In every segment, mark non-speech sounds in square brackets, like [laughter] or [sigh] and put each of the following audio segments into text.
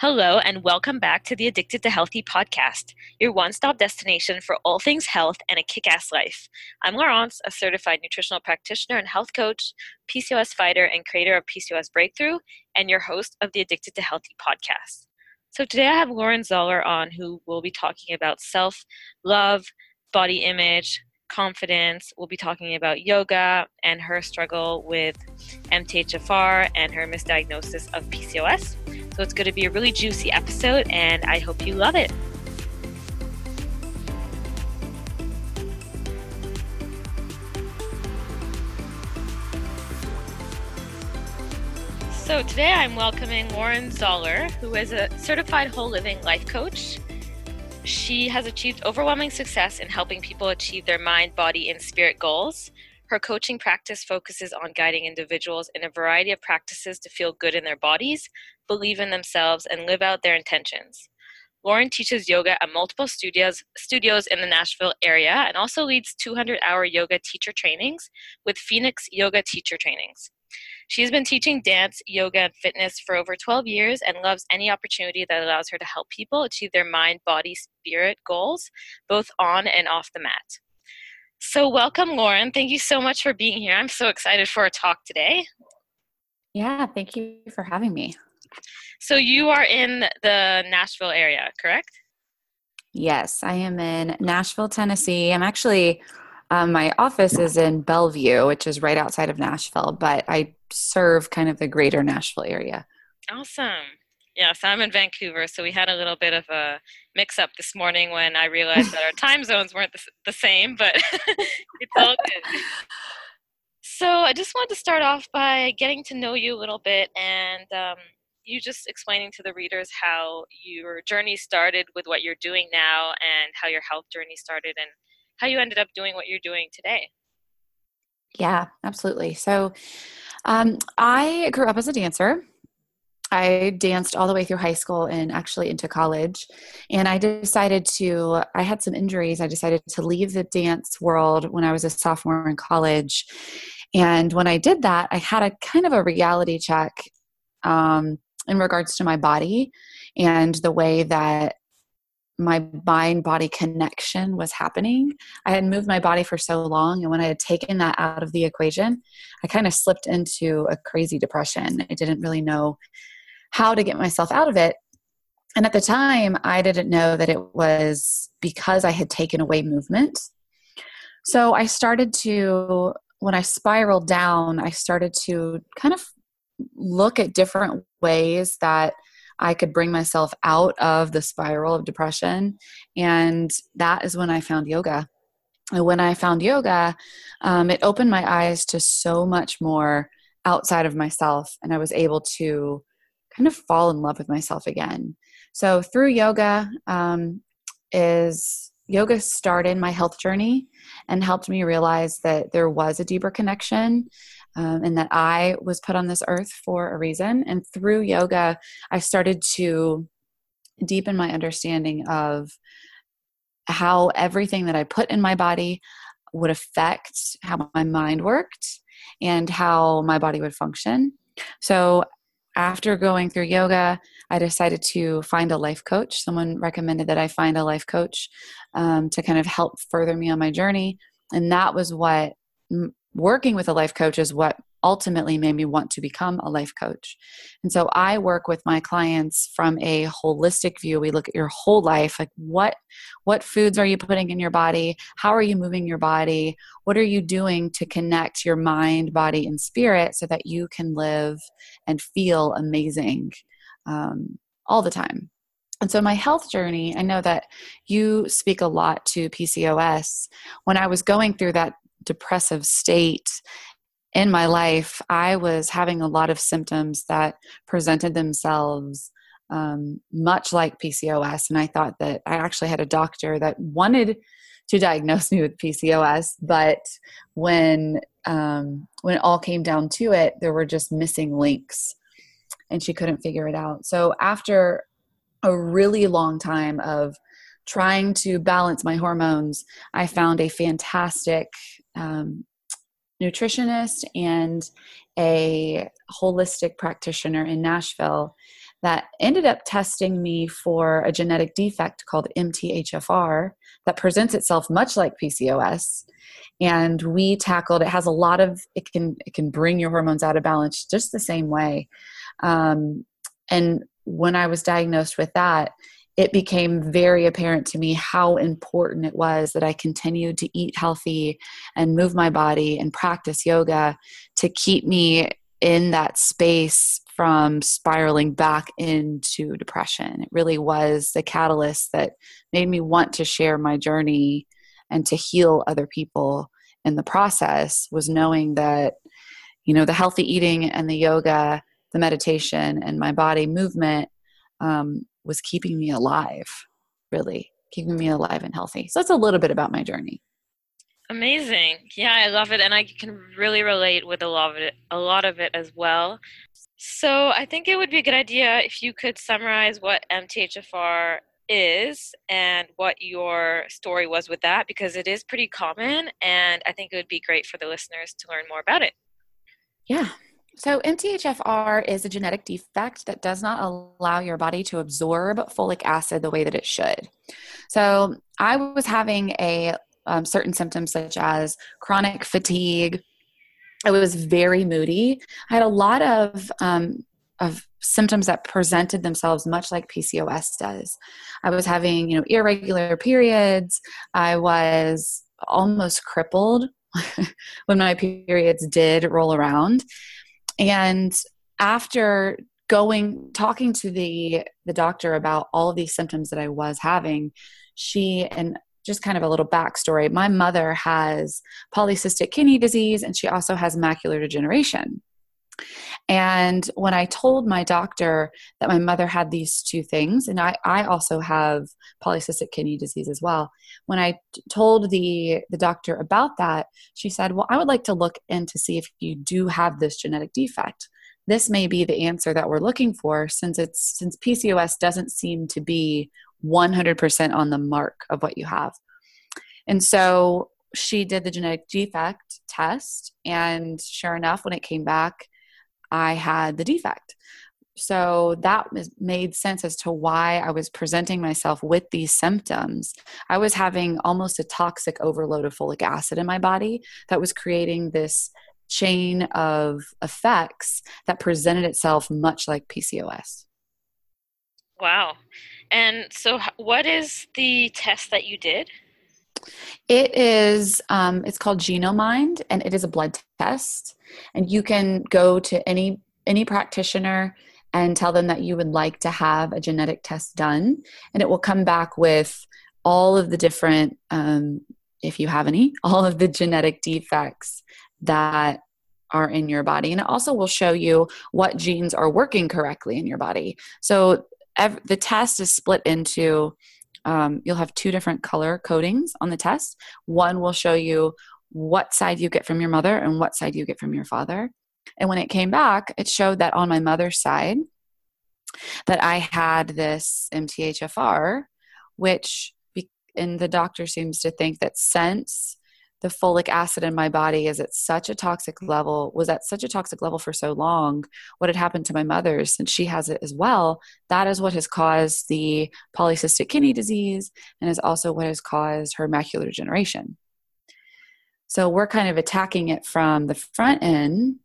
Hello, and welcome back to the Addicted to Healthy podcast, your one stop destination for all things health and a kick ass life. I'm Laurence, a certified nutritional practitioner and health coach, PCOS fighter, and creator of PCOS Breakthrough, and your host of the Addicted to Healthy podcast. So today I have Lauren Zoller on, who will be talking about self love, body image, confidence. We'll be talking about yoga and her struggle with MTHFR and her misdiagnosis of PCOS. So it's going to be a really juicy episode, and I hope you love it. So today I'm welcoming Lauren Zoller, who is a certified whole living life coach. She has achieved overwhelming success in helping people achieve their mind, body, and spirit goals. Her coaching practice focuses on guiding individuals in a variety of practices to feel good in their bodies, believe in themselves, and live out their intentions. Lauren teaches yoga at multiple studios, studios in the Nashville area and also leads 200 hour yoga teacher trainings with Phoenix Yoga Teacher Trainings. She has been teaching dance, yoga, and fitness for over 12 years and loves any opportunity that allows her to help people achieve their mind, body, spirit goals, both on and off the mat. So, welcome, Lauren. Thank you so much for being here. I'm so excited for a talk today. Yeah, thank you for having me. So, you are in the Nashville area, correct? Yes, I am in Nashville, Tennessee. I'm actually, um, my office is in Bellevue, which is right outside of Nashville, but I serve kind of the greater Nashville area. Awesome. Yeah, so I'm in Vancouver, so we had a little bit of a mix up this morning when I realized that our [laughs] time zones weren't the, the same, but [laughs] it's all good. [laughs] So I just wanted to start off by getting to know you a little bit and um, you just explaining to the readers how your journey started with what you're doing now and how your health journey started and how you ended up doing what you're doing today. Yeah, absolutely. So um, I grew up as a dancer. I danced all the way through high school and actually into college. And I decided to, I had some injuries. I decided to leave the dance world when I was a sophomore in college. And when I did that, I had a kind of a reality check um, in regards to my body and the way that my mind body connection was happening. I had moved my body for so long, and when I had taken that out of the equation, I kind of slipped into a crazy depression. I didn't really know how to get myself out of it. And at the time, I didn't know that it was because I had taken away movement. So I started to, when I spiraled down, I started to kind of look at different ways that I could bring myself out of the spiral of depression. And that is when I found yoga. And when I found yoga, um, it opened my eyes to so much more outside of myself. And I was able to kind of fall in love with myself again. So through yoga um, is yoga started my health journey and helped me realize that there was a deeper connection um, and that I was put on this earth for a reason. And through yoga, I started to deepen my understanding of how everything that I put in my body would affect how my mind worked and how my body would function. So after going through yoga, I decided to find a life coach. Someone recommended that I find a life coach um, to kind of help further me on my journey. And that was what working with a life coach is what ultimately made me want to become a life coach. And so I work with my clients from a holistic view. We look at your whole life, like what what foods are you putting in your body? How are you moving your body? What are you doing to connect your mind, body, and spirit so that you can live and feel amazing um, all the time? And so, my health journey, I know that you speak a lot to PCOS. When I was going through that depressive state in my life, I was having a lot of symptoms that presented themselves um, much like PCOS. And I thought that I actually had a doctor that wanted to diagnose [laughs] me with PCOS, but when um, when it all came down to it, there were just missing links, and she couldn't figure it out. So after a really long time of trying to balance my hormones, I found a fantastic um, nutritionist and a holistic practitioner in Nashville that ended up testing me for a genetic defect called MTHFR that presents itself much like PCOS. And we tackled it has a lot of it can it can bring your hormones out of balance just the same way. Um, and when I was diagnosed with that, it became very apparent to me how important it was that I continued to eat healthy and move my body and practice yoga to keep me in that space from spiraling back into depression. It really was the catalyst that made me want to share my journey and to heal other people in the process was knowing that you know the healthy eating and the yoga the meditation and my body movement um, was keeping me alive, really keeping me alive and healthy. So that's a little bit about my journey. Amazing. Yeah, I love it and I can really relate with a lot of it a lot of it as well. So, I think it would be a good idea if you could summarize what MTHFR is and what your story was with that because it is pretty common and I think it would be great for the listeners to learn more about it. Yeah, so, MTHFR is a genetic defect that does not allow your body to absorb folic acid the way that it should. So, I was having a um, certain symptoms such as chronic fatigue. I was very moody. I had a lot of um, of symptoms that presented themselves much like PCOS does. I was having, you know, irregular periods. I was almost crippled [laughs] when my periods did roll around and after going talking to the the doctor about all of these symptoms that I was having, she and just kind of a little backstory. My mother has polycystic kidney disease and she also has macular degeneration. And when I told my doctor that my mother had these two things, and I, I also have polycystic kidney disease as well, when I t- told the, the doctor about that, she said, Well, I would like to look in to see if you do have this genetic defect. This may be the answer that we're looking for since it's since PCOS doesn't seem to be 100% on the mark of what you have. And so she did the genetic defect test, and sure enough, when it came back, I had the defect. So that made sense as to why I was presenting myself with these symptoms. I was having almost a toxic overload of folic acid in my body that was creating this chain of effects that presented itself much like PCOS. Wow. And so, what is the test that you did? It is, um, it's called Genomind, and it is a blood test. And you can go to any any practitioner and tell them that you would like to have a genetic test done, and it will come back with all of the different, um, if you have any, [laughs] all of the genetic defects that are in your body, and it also will show you what genes are working correctly in your body. So ev- the test is split into um, you'll have two different color codings on the test. One will show you what side you get from your mother and what side you get from your father. And when it came back, it showed that on my mother's side, that I had this MTHFR, which, and the doctor seems to think that since the folic acid in my body is at such a toxic level was at such a toxic level for so long what had happened to my mother since she has it as well that is what has caused the polycystic kidney disease and is also what has caused her macular degeneration. So we're kind of attacking it from the front end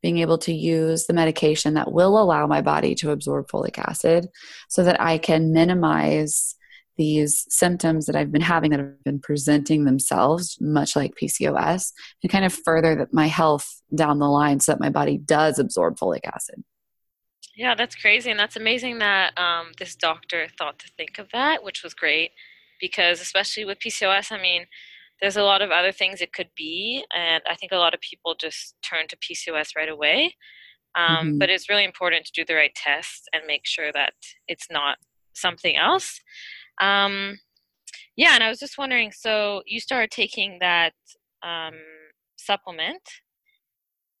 being able to use the medication that will allow my body to absorb folic acid so that i can minimize these symptoms that I've been having that have been presenting themselves, much like PCOS, and kind of further that my health down the line so that my body does absorb folic acid. Yeah, that's crazy. And that's amazing that um, this doctor thought to think of that, which was great because, especially with PCOS, I mean, there's a lot of other things it could be. And I think a lot of people just turn to PCOS right away. Um, mm-hmm. But it's really important to do the right tests and make sure that it's not something else. Um, yeah, and I was just wondering so you started taking that um, supplement,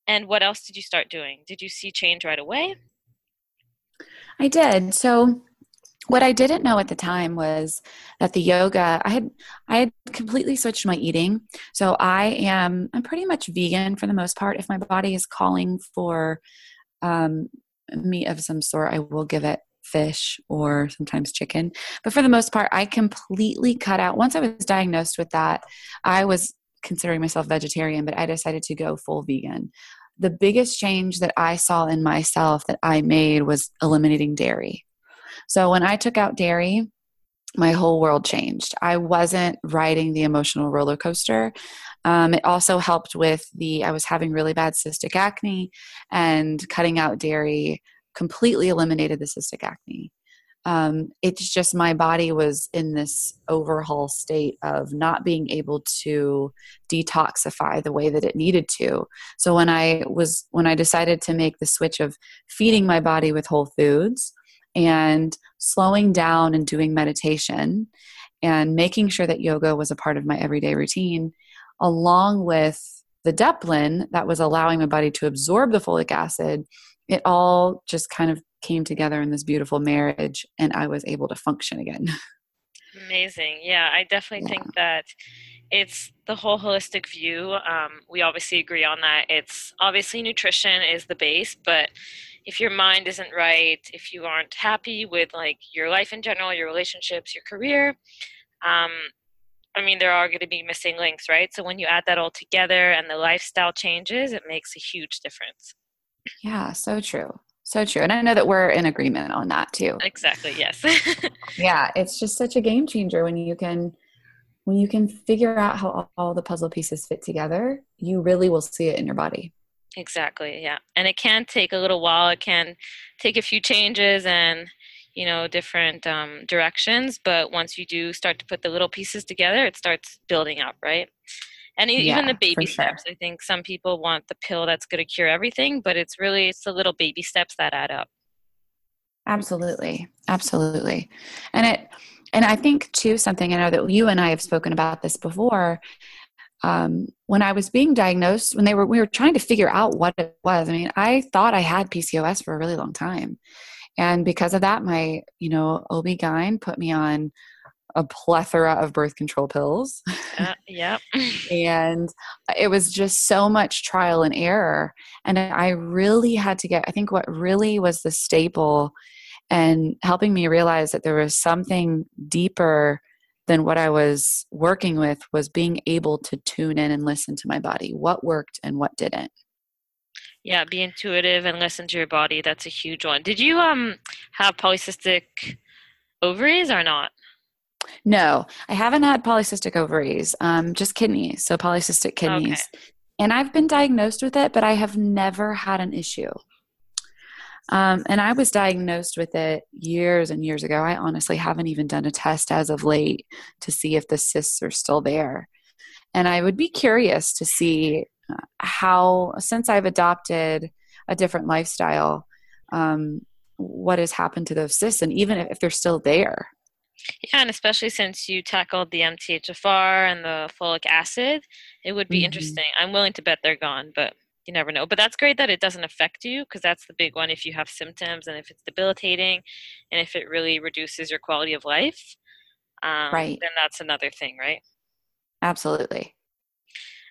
and what else did you start doing? Did you see change right away? I did. So what I didn't know at the time was that the yoga I had I had completely switched my eating. So I am I'm pretty much vegan for the most part. If my body is calling for um, meat of some sort, I will give it fish or sometimes chicken. But for the most part, I completely cut out. Once I was diagnosed with that, I was considering myself vegetarian, but I decided to go full vegan. The biggest change that I saw in myself that I made was eliminating dairy. So when I took out dairy, my whole world changed. I wasn't riding the emotional roller coaster. Um, it also helped with the, I was having really bad cystic acne, and cutting out dairy completely eliminated the cystic acne. Um, it's just my body was in this overhaul state of not being able to detoxify the way that it needed to. So when I was when I decided to make the switch of feeding my body with whole foods and slowing down and doing meditation and making sure that yoga was a part of my everyday routine, along with the Deplin that was allowing my body to absorb the folic acid it all just kind of came together in this beautiful marriage and I was able to function again. [laughs] Amazing. Yeah, I definitely yeah. think that it's the whole holistic view. Um, we obviously agree on that. It's obviously nutrition is the base, but if your mind isn't right, if you aren't happy with like your life in general, your relationships, your career, um, I mean, there are going to be missing links, right? So when you add that all together and the lifestyle changes, it makes a huge difference. Yeah, so true. So true. And I know that we're in agreement on that too. Exactly, yes. [laughs] yeah, it's just such a game changer when you can when you can figure out how all the puzzle pieces fit together, you really will see it in your body. Exactly, yeah. And it can take a little while. It can take a few changes and you know different um, directions but once you do start to put the little pieces together it starts building up right and yeah, even the baby steps sure. i think some people want the pill that's going to cure everything but it's really it's the little baby steps that add up. Absolutely absolutely. And it and i think too something i know that you and i have spoken about this before um, when i was being diagnosed when they were we were trying to figure out what it was i mean i thought i had pcos for a really long time. And because of that my you know ob-gyn put me on a plethora of birth control pills. Uh, [laughs] yep. [laughs] and it was just so much trial and error. And I really had to get, I think what really was the staple and helping me realize that there was something deeper than what I was working with was being able to tune in and listen to my body, what worked and what didn't. Yeah, be intuitive and listen to your body. That's a huge one. Did you um have polycystic ovaries or not? No, I haven't had polycystic ovaries, um, just kidneys, so polycystic kidneys. Okay. And I've been diagnosed with it, but I have never had an issue. Um, and I was diagnosed with it years and years ago. I honestly haven't even done a test as of late to see if the cysts are still there. And I would be curious to see uh, how, since I've adopted a different lifestyle, um, what has happened to those cysts, and even if they're still there. Yeah, and especially since you tackled the MTHFR and the folic acid, it would be mm-hmm. interesting. I'm willing to bet they're gone, but you never know. But that's great that it doesn't affect you because that's the big one. If you have symptoms and if it's debilitating and if it really reduces your quality of life, um, right. then that's another thing, right? Absolutely.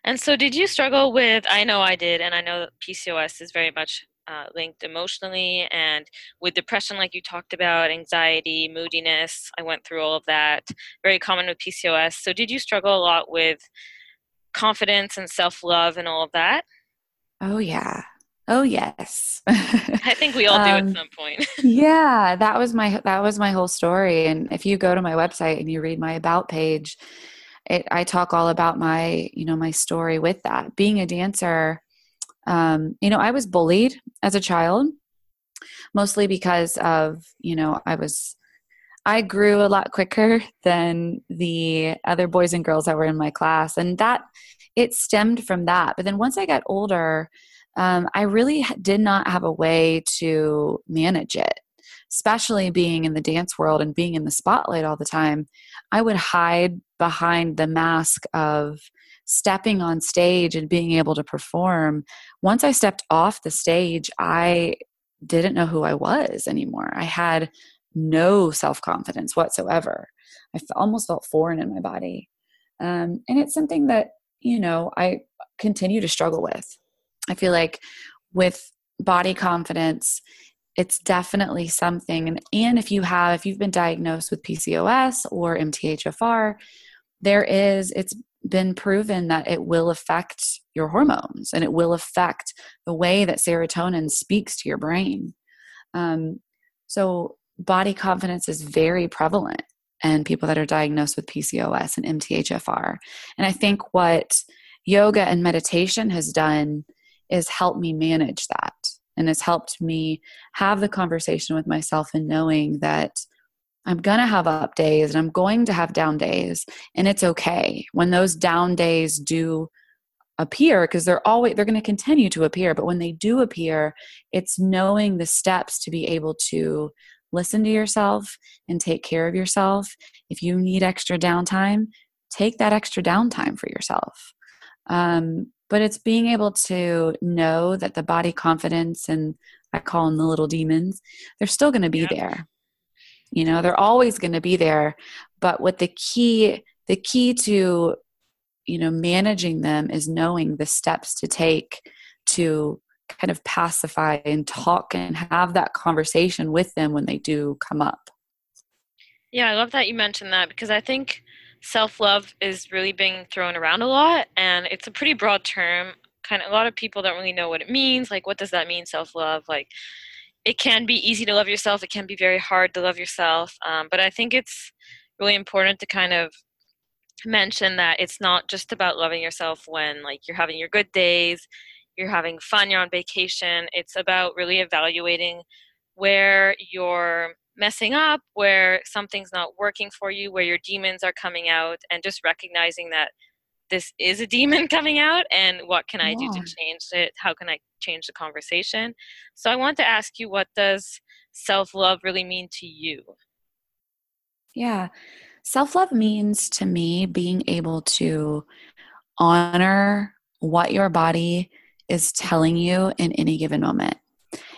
And so, did you struggle with? I know I did, and I know that PCOS is very much uh, linked emotionally and with depression, like you talked about, anxiety, moodiness. I went through all of that. Very common with PCOS. So, did you struggle a lot with confidence and self love and all of that? Oh, yeah. Oh yes. [laughs] I think we all do um, at some point. [laughs] yeah, that was my that was my whole story and if you go to my website and you read my about page, it I talk all about my, you know, my story with that. Being a dancer, um, you know, I was bullied as a child, mostly because of, you know, I was, I grew a lot quicker than the other boys and girls that were in my class. And that, it stemmed from that. But then once I got older, um, I really did not have a way to manage it, especially being in the dance world and being in the spotlight all the time. I would hide behind the mask of, stepping on stage and being able to perform, once I stepped off the stage, I didn't know who I was anymore. I had no self confidence whatsoever. I almost felt foreign in my body. Um, and it's something that, you know, I continue to struggle with. I feel like with body confidence, it's definitely something and, and if you have if you've been diagnosed with pcos or mthfr there is it's been proven that it will affect your hormones and it will affect the way that serotonin speaks to your brain. Um, so body confidence is very prevalent in people that are diagnosed with pcos and mthfr and i think what yoga and meditation has done is help me manage that. And has helped me have the conversation with myself and knowing that I'm going to have up days and I'm going to have down days and it's okay when those down days do appear because they're always they're going to continue to appear but when they do appear it's knowing the steps to be able to listen to yourself and take care of yourself if you need extra downtime take that extra downtime for yourself um, but it's being able to know that the body confidence and I call them the little demons, they're still going to be yeah. there. You know, they're always going to be there. But what the key, the key to, you know, managing them is knowing the steps to take to kind of pacify and talk and have that conversation with them when they do come up. Yeah, I love that you mentioned that because I think self love is really being thrown around a lot, and it's a pretty broad term. Kind of a lot of people don't really know what it means. Like, what does that mean, self love? Like, it can be easy to love yourself. It can be very hard to love yourself. Um, but I think it's really important to kind of mention that it's not just about loving yourself when like you're having your good days, you're having fun, you're on vacation. It's about really evaluating where you're messing up, where something's not working for you, where your demons are coming out, and just recognizing that this is a demon [laughs] coming out and what can I do to change it? How can I change the conversation? So I want to ask you what does self-love really mean to you? Yeah. Self-love means to me being able to honor what your body is telling you in any given moment.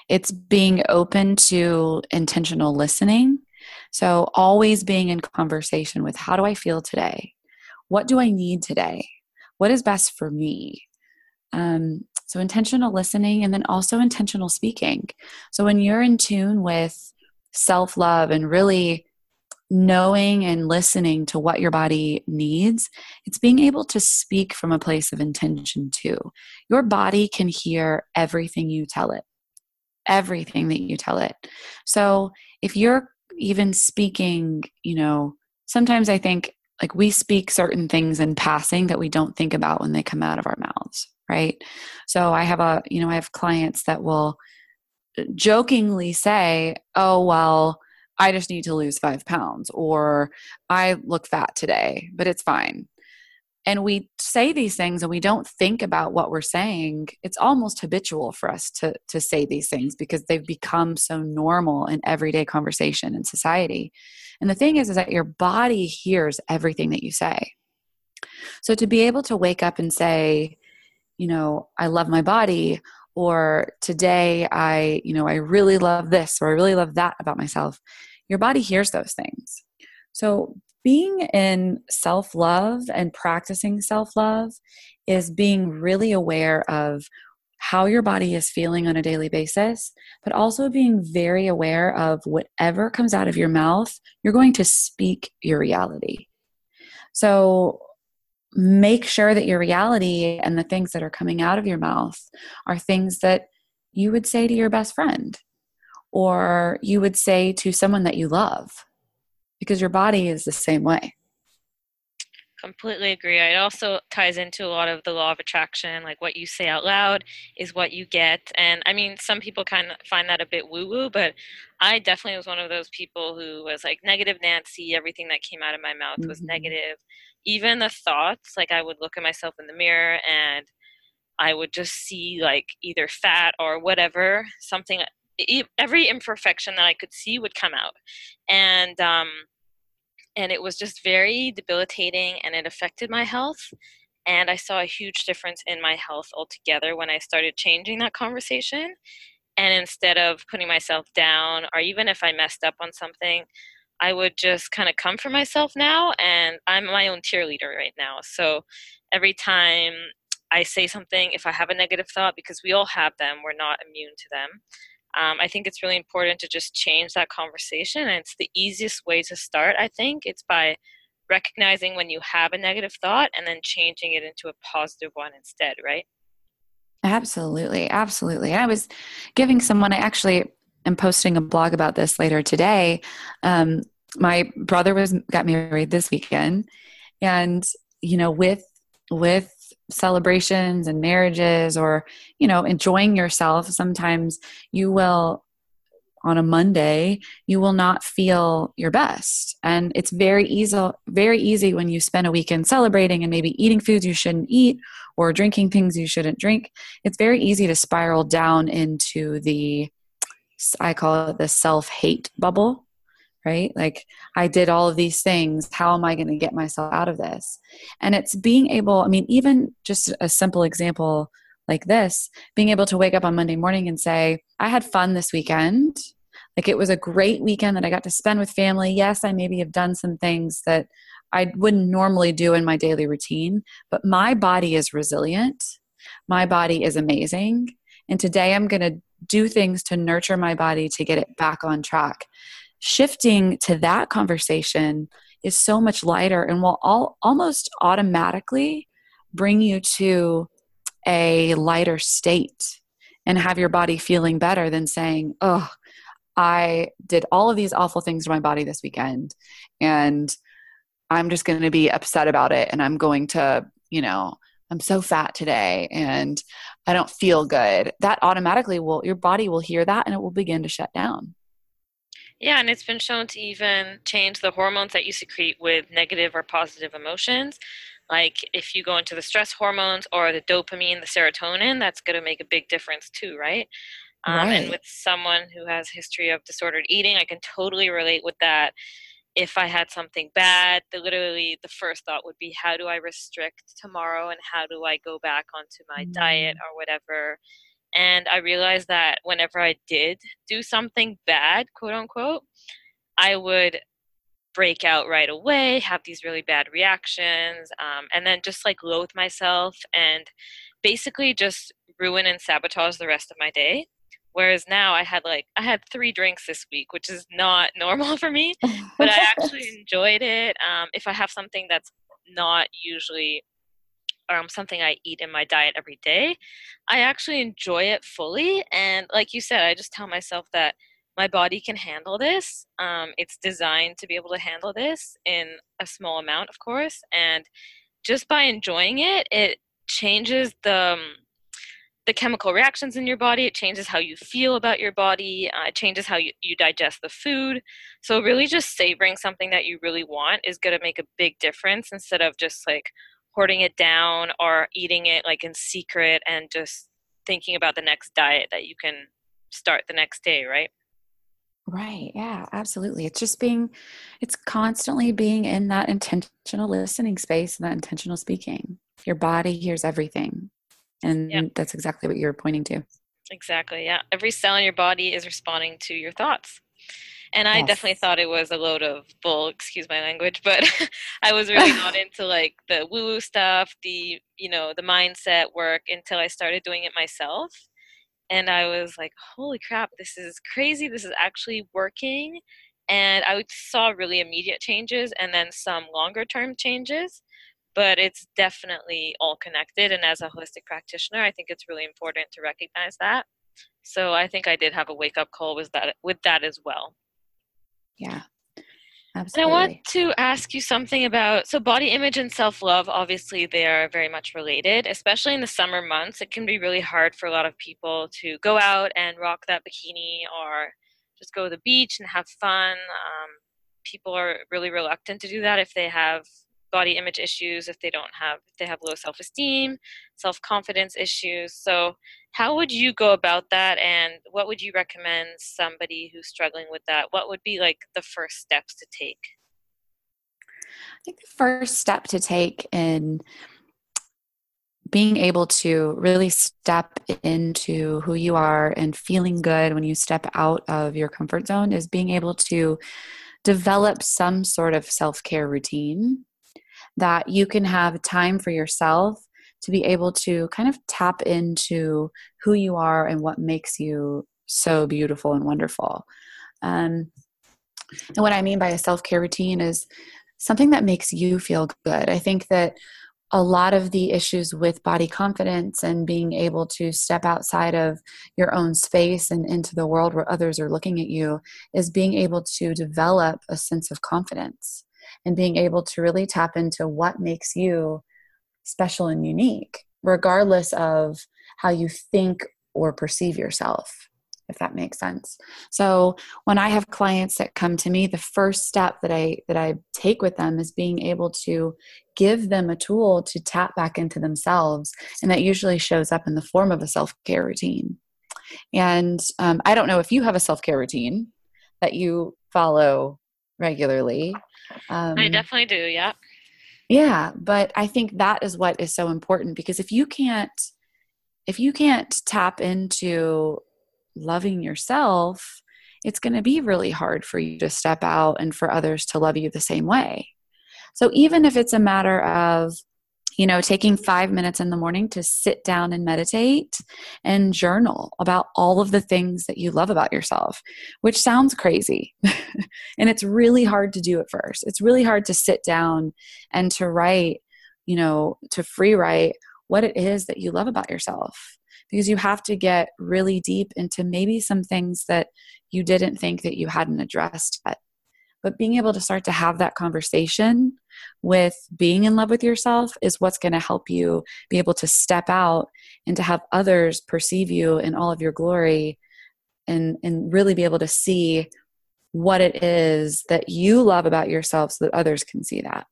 It's being open to intentional listening. So, always being in conversation with how do I feel today? What do I need today? What is best for me? Um, so, intentional listening and then also intentional speaking. So, when you're in tune with self love and really knowing and listening to what your body needs, it's being able to speak from a place of intention too. Your body can hear everything you tell it everything that you tell it. So if you're even speaking, you know, sometimes I think like we speak certain things in passing that we don't think about when they come out of our mouths, right? So I have a, you know, I have clients that will uh, jokingly say, oh, well, I just need to lose five pounds, or I look fat today, but it's fine and we say these things and we don't think about what we're saying it's almost habitual for us to to say these things because they've become so normal in everyday conversation in society. And the thing is is that your body hears everything that you say. So to be able to wake up and say you know i love my body or today i you know i really love this or i really love that about myself your body hears those things. So being in self love and practicing self love is being really aware of how your body is feeling on a daily basis, but also being very aware of whatever comes out of your mouth, you're going to speak your reality. So make sure that your reality and the things that are coming out of your mouth are things that you would say to your best friend or you would say to someone that you love because your body is the same way. Completely agree. It also ties into a lot of the law of attraction, like what you say out loud is what you get. And I mean, some people kind of find that a bit woo woo, but I definitely was one of those people who was like negative Nancy. Everything that came out of my mouth mm-hmm. was negative. Even the thoughts, like I would look at myself in the mirror and I would just see like either fat or whatever, something every imperfection that I could see would come out. And um, and it was just very debilitating and it affected my health and i saw a huge difference in my health altogether when i started changing that conversation and instead of putting myself down or even if i messed up on something i would just kind of come for myself now and i'm my own cheerleader right now so every time i say something if i have a negative thought because we all have them we're not immune to them um, I think it's really important to just change that conversation. And it's the easiest way to start, I think. It's by recognizing when you have a negative thought and then changing it into a positive one instead, right? Absolutely. Absolutely. I was giving someone, I actually am posting a blog about this later today. Um, my brother was got married this weekend and you know with with celebrations and marriages or you know enjoying yourself sometimes you will on a monday you will not feel your best. And it's very easy very easy when you spend a weekend celebrating and maybe eating foods you shouldn't eat or drinking things you shouldn't drink. It's very easy to spiral down into the i call it the self-hate bubble right? Like, I did all of these things. How am I going to get myself out of this? And it's being able, I mean, even just a simple example like this, being able to wake up on Monday morning and say, I had fun this weekend. Like, it was a great weekend that I got to spend with family. Yes, I maybe have done some things that I wouldn't normally do in my daily routine, but my body is resilient. My body is amazing. And today I'm going to do things to nurture my body to get it back on track shifting to that conversation is so much lighter and will all, almost automatically bring you to a lighter state and have your body feeling better than saying, oh, I did all of these awful things to my body this weekend and I'm just going to be upset about it and I'm going to, you know, I'm so fat today and I don't feel good. That automatically will, your body will hear that and it will begin to shut down. Yeah, and it's been shown to even change the hormones that you secrete with negative or positive emotions. Like if you go into the stress hormones or the dopamine, the serotonin, that's going to make a big difference too, right? Um, right. And with someone who has history of disordered eating, I can totally relate with that. If I had something bad, the, literally the first thought would be, how do I restrict tomorrow, and how do I go back onto my mm. diet or whatever? And I realized that whenever I did do something bad, quote unquote, I would break out right away, have these really bad reactions, um, and then just like loathe myself and basically just ruin and sabotage the rest of my day. Whereas now I had like I had three drinks this week, which is not [laughs] normal for me, [laughs] but I actually enjoyed it. Um, if I have something that's not usually um, something I eat in my diet every day, I actually enjoy it fully. And like you said, I just tell myself that my body can handle this. Um, it's designed to be able to handle this in a small amount, of course. And just by enjoying it, it changes the um, the chemical reactions in your body. It changes how you feel about your body. Uh, it changes how you, you digest the food. So really, just savoring something that you really want is going to make a big difference instead of just like hoarding it down or eating it like in secret and just thinking about the next diet that you can start the next day, right? Right. Yeah, absolutely. It's just being, it's constantly being in that intentional listening space and that intentional speaking. Your body hears everything. And yeah. that's exactly what you're pointing to. Exactly. Yeah. Every cell in your body is responding to your thoughts and I yes. definitely thought it was a load of bull. Excuse my language, but [laughs] I was really not [laughs] into like the woo woo stuff, the you know the mindset work until I started doing it myself, and I was like, holy crap, this is crazy. This is actually working, and I saw really immediate changes and then some longer term changes. But it's definitely all connected, and as a holistic practitioner, I think it's really important to recognize that. So I think I did have a wake up call with that with that as well. Yeah. Absolutely. And I want to ask you something about so body image and self love. Obviously, they are very much related, especially in the summer months. It can be really hard for a lot of people to go out and rock that bikini or just go to the beach and have fun. Um, people are really reluctant to do that if they have body image issues, if they don't have, if they have low self esteem, self confidence issues. So, how would you go about that and what would you recommend somebody who's struggling with that? What would be like the first steps to take? I think the first step to take in being able to really step into who you are and feeling good when you step out of your comfort zone is being able to develop some sort of self-care routine that you can have time for yourself to be able to kind of tap into who you are and what makes you so beautiful and wonderful. Um, and what I mean by a self care routine is something that makes you feel good. I think that a lot of the issues with body confidence and being able to step outside of your own space and into the world where others are looking at you is being able to develop a sense of confidence and being able to really tap into what makes you special and unique, regardless of how you think or perceive yourself if that makes sense. So when I have clients that come to me, the first step that I that I take with them is being able to give them a tool to tap back into themselves, and that usually shows up in the form of a self care routine. And um, I don't know if you have a self care routine that you follow regularly. Um, I definitely do. Yeah. Yeah, but I think that is what is so important because if you can't if you can't tap into loving yourself, it's going to be really hard for you to step out and for others to love you the same way. So even if it's a matter of, you know, taking five minutes in the morning to sit down and meditate and journal about all of the things that you love about yourself, which sounds crazy. [laughs] and it's really hard to do at first. It's really hard to sit down and to write, you know, to free write what it is that you love about yourself because you have to get really deep into maybe some things that you didn't think that you hadn't addressed yet. But being able to start to have that conversation with being in love with yourself is what's going to help you be able to step out and to have others perceive you in all of your glory and, and really be able to see what it is that you love about yourself so that others can see that.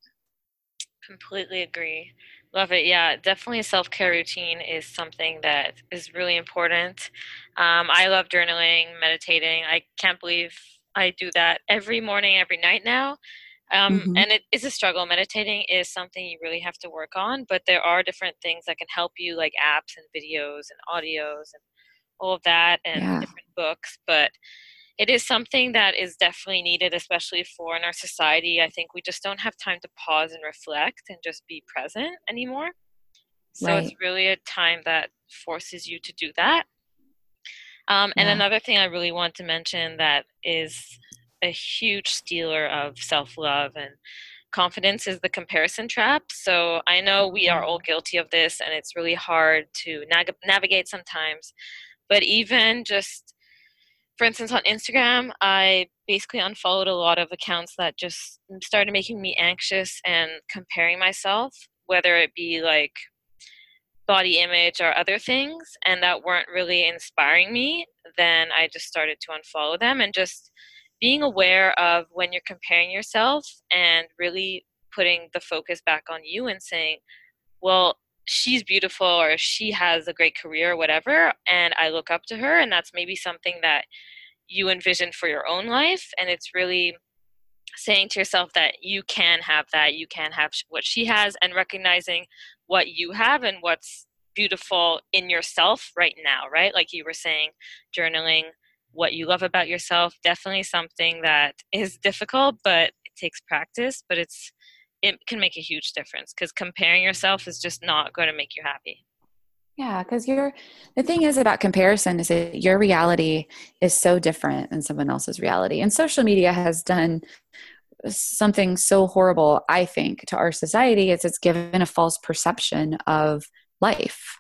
Completely agree. Love it. Yeah, definitely a self care routine is something that is really important. Um, I love journaling, meditating. I can't believe I do that every morning, every night now. Um, mm-hmm. And it is a struggle. Meditating is something you really have to work on, but there are different things that can help you, like apps and videos and audios and all of that, and yeah. different books. But it is something that is definitely needed, especially for in our society. I think we just don't have time to pause and reflect and just be present anymore. So right. it's really a time that forces you to do that. Um, and yeah. another thing I really want to mention that is a huge stealer of self love and confidence is the comparison trap. So I know we are all mm-hmm. guilty of this, and it's really hard to nag- navigate sometimes. But even just for instance, on Instagram, I basically unfollowed a lot of accounts that just started making me anxious and comparing myself, whether it be like body image or other things, and that weren't really inspiring me. Then I just started to unfollow them and just being aware of when you're comparing yourself and really putting the focus back on you and saying, well, she's beautiful or she has a great career or whatever and i look up to her and that's maybe something that you envision for your own life and it's really saying to yourself that you can have that you can have what she has and recognizing what you have and what's beautiful in yourself right now right like you were saying journaling what you love about yourself definitely something that [laughs] is difficult but it takes practice but it's it can make a huge difference because comparing yourself is just not going to make you happy yeah, because you're the thing is about comparison is that your reality is so different than someone else's reality. And social media has done something so horrible, I think, to our society is it's given a false perception of life.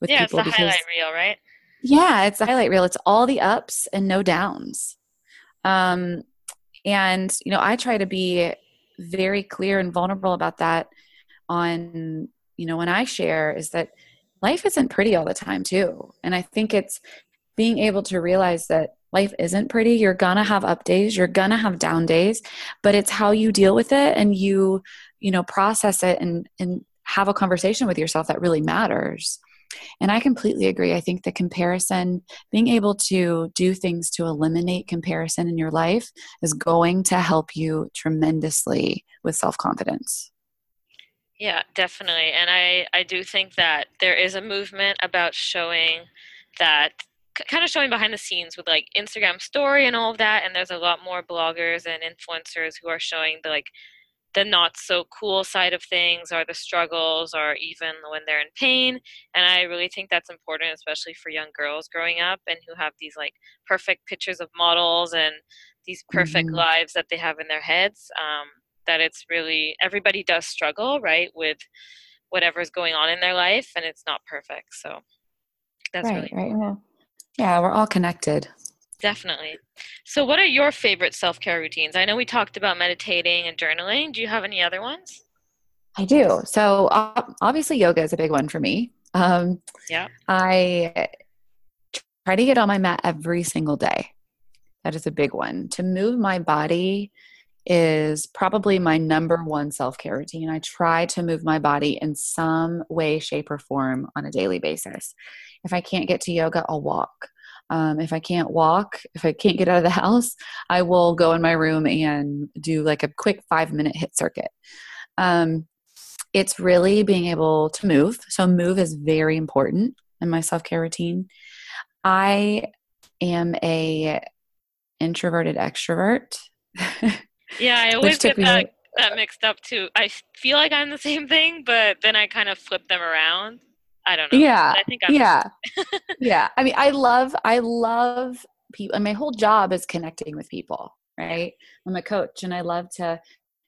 With yeah, people it's because, highlight reel, right? Yeah, it's the highlight reel. It's all the ups and no downs. Um, and you know, I try to be very clear and vulnerable about that on you know when I share is that life isn't pretty all the time too and i think it's being able to realize that life isn't pretty. You're gonna have up days you're gonna have down days but it's how you deal with it and you you know process it and and have a conversation with yourself that really matters. And i completely agree. I think the comparison being able to do things to eliminate comparison in your life is going to help you tremendously with self-confidence. Yeah, definitely. And I, I do think that there is a movement about showing that kind of showing behind the scenes with like Instagram story and all of that. And there's a lot more bloggers and influencers who are showing the like the not so cool side of things or the struggles or even when they're in pain and i really think that's important especially for young girls growing up and who have these like perfect pictures of models and these perfect mm-hmm. lives that they have in their heads um, that it's really everybody does struggle right with whatever's going on in their life and it's not perfect so that's right, really right well, yeah we're all connected Definitely. So, what are your favorite self care routines? I know we talked about meditating and journaling. Do you have any other ones? I do. So, obviously, yoga is a big one for me. Um, yeah. I try to get on my mat every single day. That is a big one. To move my body is probably my number one self care routine. I try to move my body in some way, shape, or form on a daily basis. If I can't get to yoga, I'll walk. Um, if I can't walk, if I can't get out of the [laughs] house, I will go in my room and do like a quick five minute HIIT circuit. Um, it's really being able to move. So, move is very important in my self care routine. I am a introverted extrovert. [laughs] yeah, I always get that, that mixed up too. I feel like I'm the same thing, but then I kind of flip them around. I don't know. Yeah. I think I'm yeah. [laughs] yeah. I mean, I love, I love people. And my whole job is connecting with people, right? I'm a coach and I love to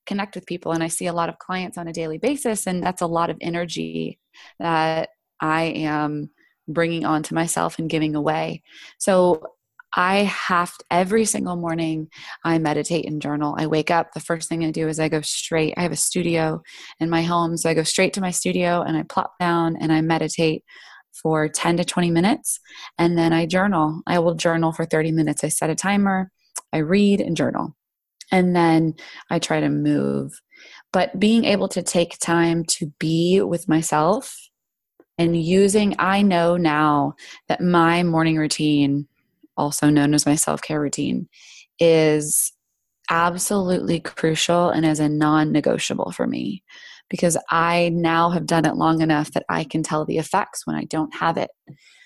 connect with people. And I see a lot of clients on a daily basis. And that's a lot of energy that I am bringing onto myself and giving away. So I have to, every single morning I meditate and journal. I wake up, the first thing I do is I go straight. I have a studio in my home, so I go straight to my studio and I plop down and I meditate for 10 to 20 minutes and then I journal. I will journal for 30 minutes. I set a timer, I read and journal. And then I try to move. But being able to take time to be with myself and using, I know now that my morning routine also known as my self care routine, is absolutely crucial and is a non negotiable for me because I now have done it long enough that I can tell the effects when I don't have it.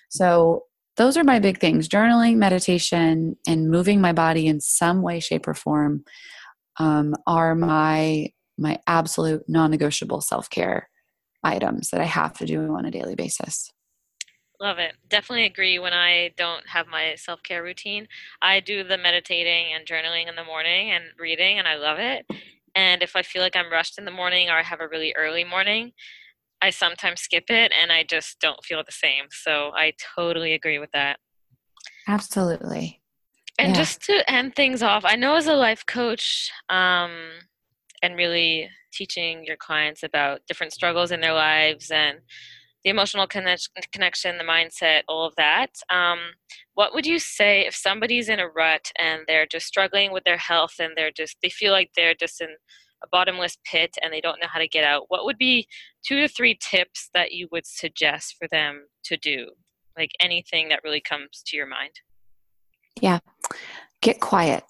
So, those are my big things journaling, meditation, and moving my body in some way, shape, or form um, are my my absolute non-negotiable self-care items that I have to do on a daily basis. Love it. Definitely agree when I don't have my self care routine. I do the meditating and journaling in the morning and reading, and I love it. And if I feel like I'm rushed in the morning or I have a really early morning, I sometimes skip it and I just don't feel the same. So I totally agree with that. Absolutely. And yeah. just to end things off, I know as a life coach, um, and really teaching your clients about different struggles in their lives and the emotional connection, the mindset, all of that. Um, what would you say if somebody's in a rut and they're just struggling with their health and they're just they feel like they're just in a bottomless pit and they don't know how to get out? What would be two to three tips that you would suggest for them to do? Like anything that really comes to your mind. Yeah. Get quiet.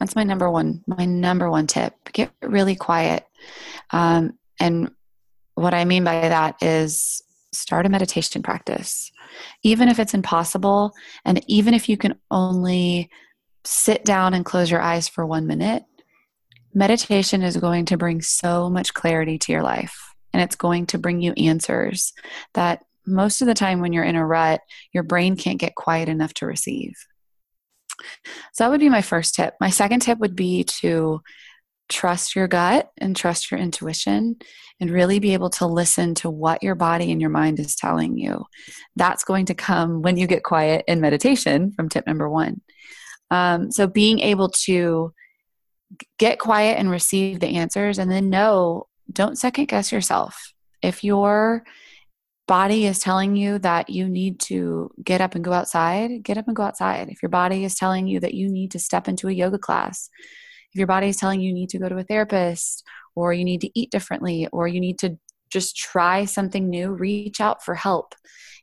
That's my number one, my number one tip. Get really quiet. Um, and what I mean by that is start a meditation practice. Even if it's impossible, and even if you can only sit down and close your eyes for one minute, meditation is going to bring so much clarity to your life. And it's going to bring you answers that most of the time when you're in a rut, your brain can't get quiet enough to receive. So that would be my first tip. My second tip would be to trust your gut and trust your intuition and really be able to listen to what your body and your mind is telling you. That's going to come when you get quiet in meditation, from tip number one. Um, so, being able to get quiet and receive the answers, and then know, don't second guess yourself. If your body is telling you that you need to get up and go outside, get up and go outside. If your body is telling you that you need to step into a yoga class, if your body is telling you you need to go to a therapist or you need to eat differently or you need to just try something new, reach out for help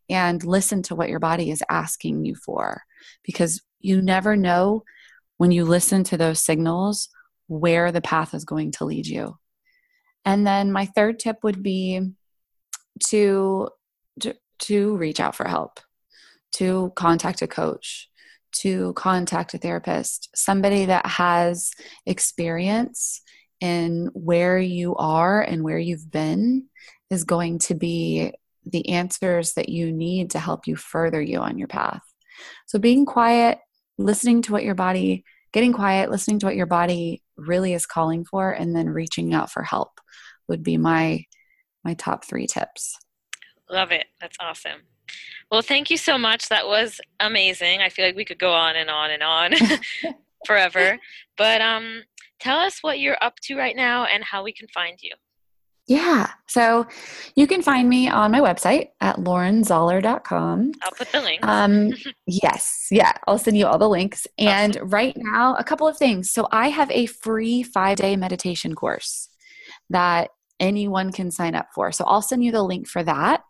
and listen to what your body is asking you for because you never know when you listen to those signals where the path is going to lead you. And then my third tip would be to to, to reach out for help, to contact a coach, to contact a therapist, somebody that has experience in where you are and where you've been is going to be the answers that you need to help you further you on your path. So, being quiet, listening to what your body, getting quiet, listening to what your body really is calling for, and then reaching out for help would be my my top three tips. Love it. That's awesome. Well, thank you so much. That was amazing. I feel like we could go on and on and on [laughs] [laughs] forever. But um, tell us what you're up to right now and how we can find you. Yeah. So you can find me on my website at laurenzoller.com. I'll put the link. Um, [laughs] yes. Yeah. I'll send you all the links. And awesome. right now, a couple of things. So I have a free five day meditation course that anyone can sign up for. So I'll send you the link for that.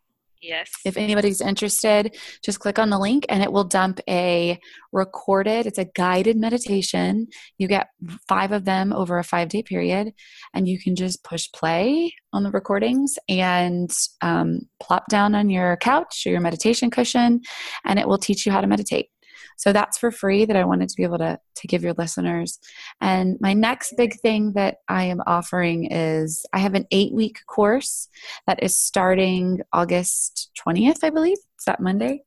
Yes. If anybody's interested, just click on the link and it will dump a recorded, it's a guided meditation. You get five of them over a five day period, and you can just push play on the recordings and um, plop down on your couch or your meditation cushion, and it will teach you how to meditate. So that's for free that I wanted to be able to, to give your listeners. And my next big thing that I am offering is I have an eight week course that is starting August 20th, I believe. It's that Monday.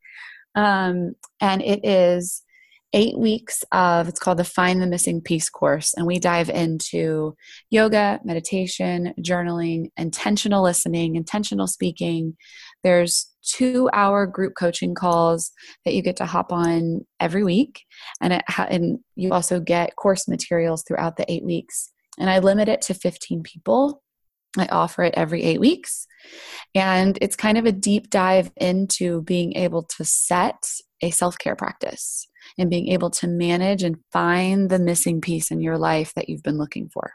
Um, and it is eight weeks of it's called the find the missing piece course and we dive into yoga meditation journaling intentional listening intentional speaking there's two hour group coaching calls that you get to hop on every week and it ha- and you also get course materials throughout the eight weeks and i limit it to 15 people I offer it every eight weeks. And it's kind of a deep dive into being able to set a self care practice and being able to manage and find the missing piece in your life that you've been looking for.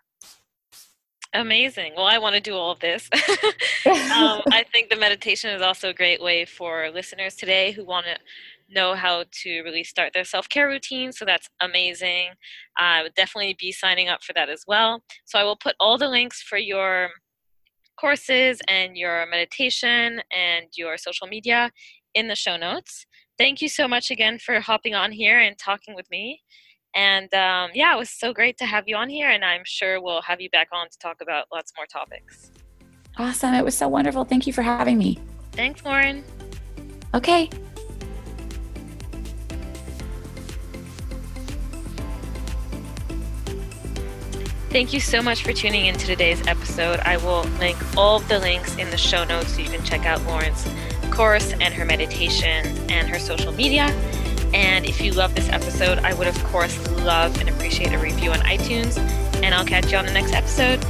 Amazing. Well, I want to do all of this. [laughs] um, [laughs] I think the meditation is also a great way for listeners today who want to know how to really start their self care routine. So that's amazing. I would definitely be signing up for that as well. So I will put all the links for your courses and your meditation and your social media in the show notes thank you so much again for hopping on here and talking with me. And um, yeah, it was so great to have you on here, and I'm sure we'll have you back on to talk about lots more topics. Awesome. It was so wonderful. Thank you for having me. Thanks, Lauren. Okay. Thank you so much for tuning in to today's episode. I will link all of the links in the show notes so you can check out Lauren's course and her meditation and her social media. And if you love this episode, I would, of course, love and appreciate a review on iTunes. And I'll catch you on the next episode.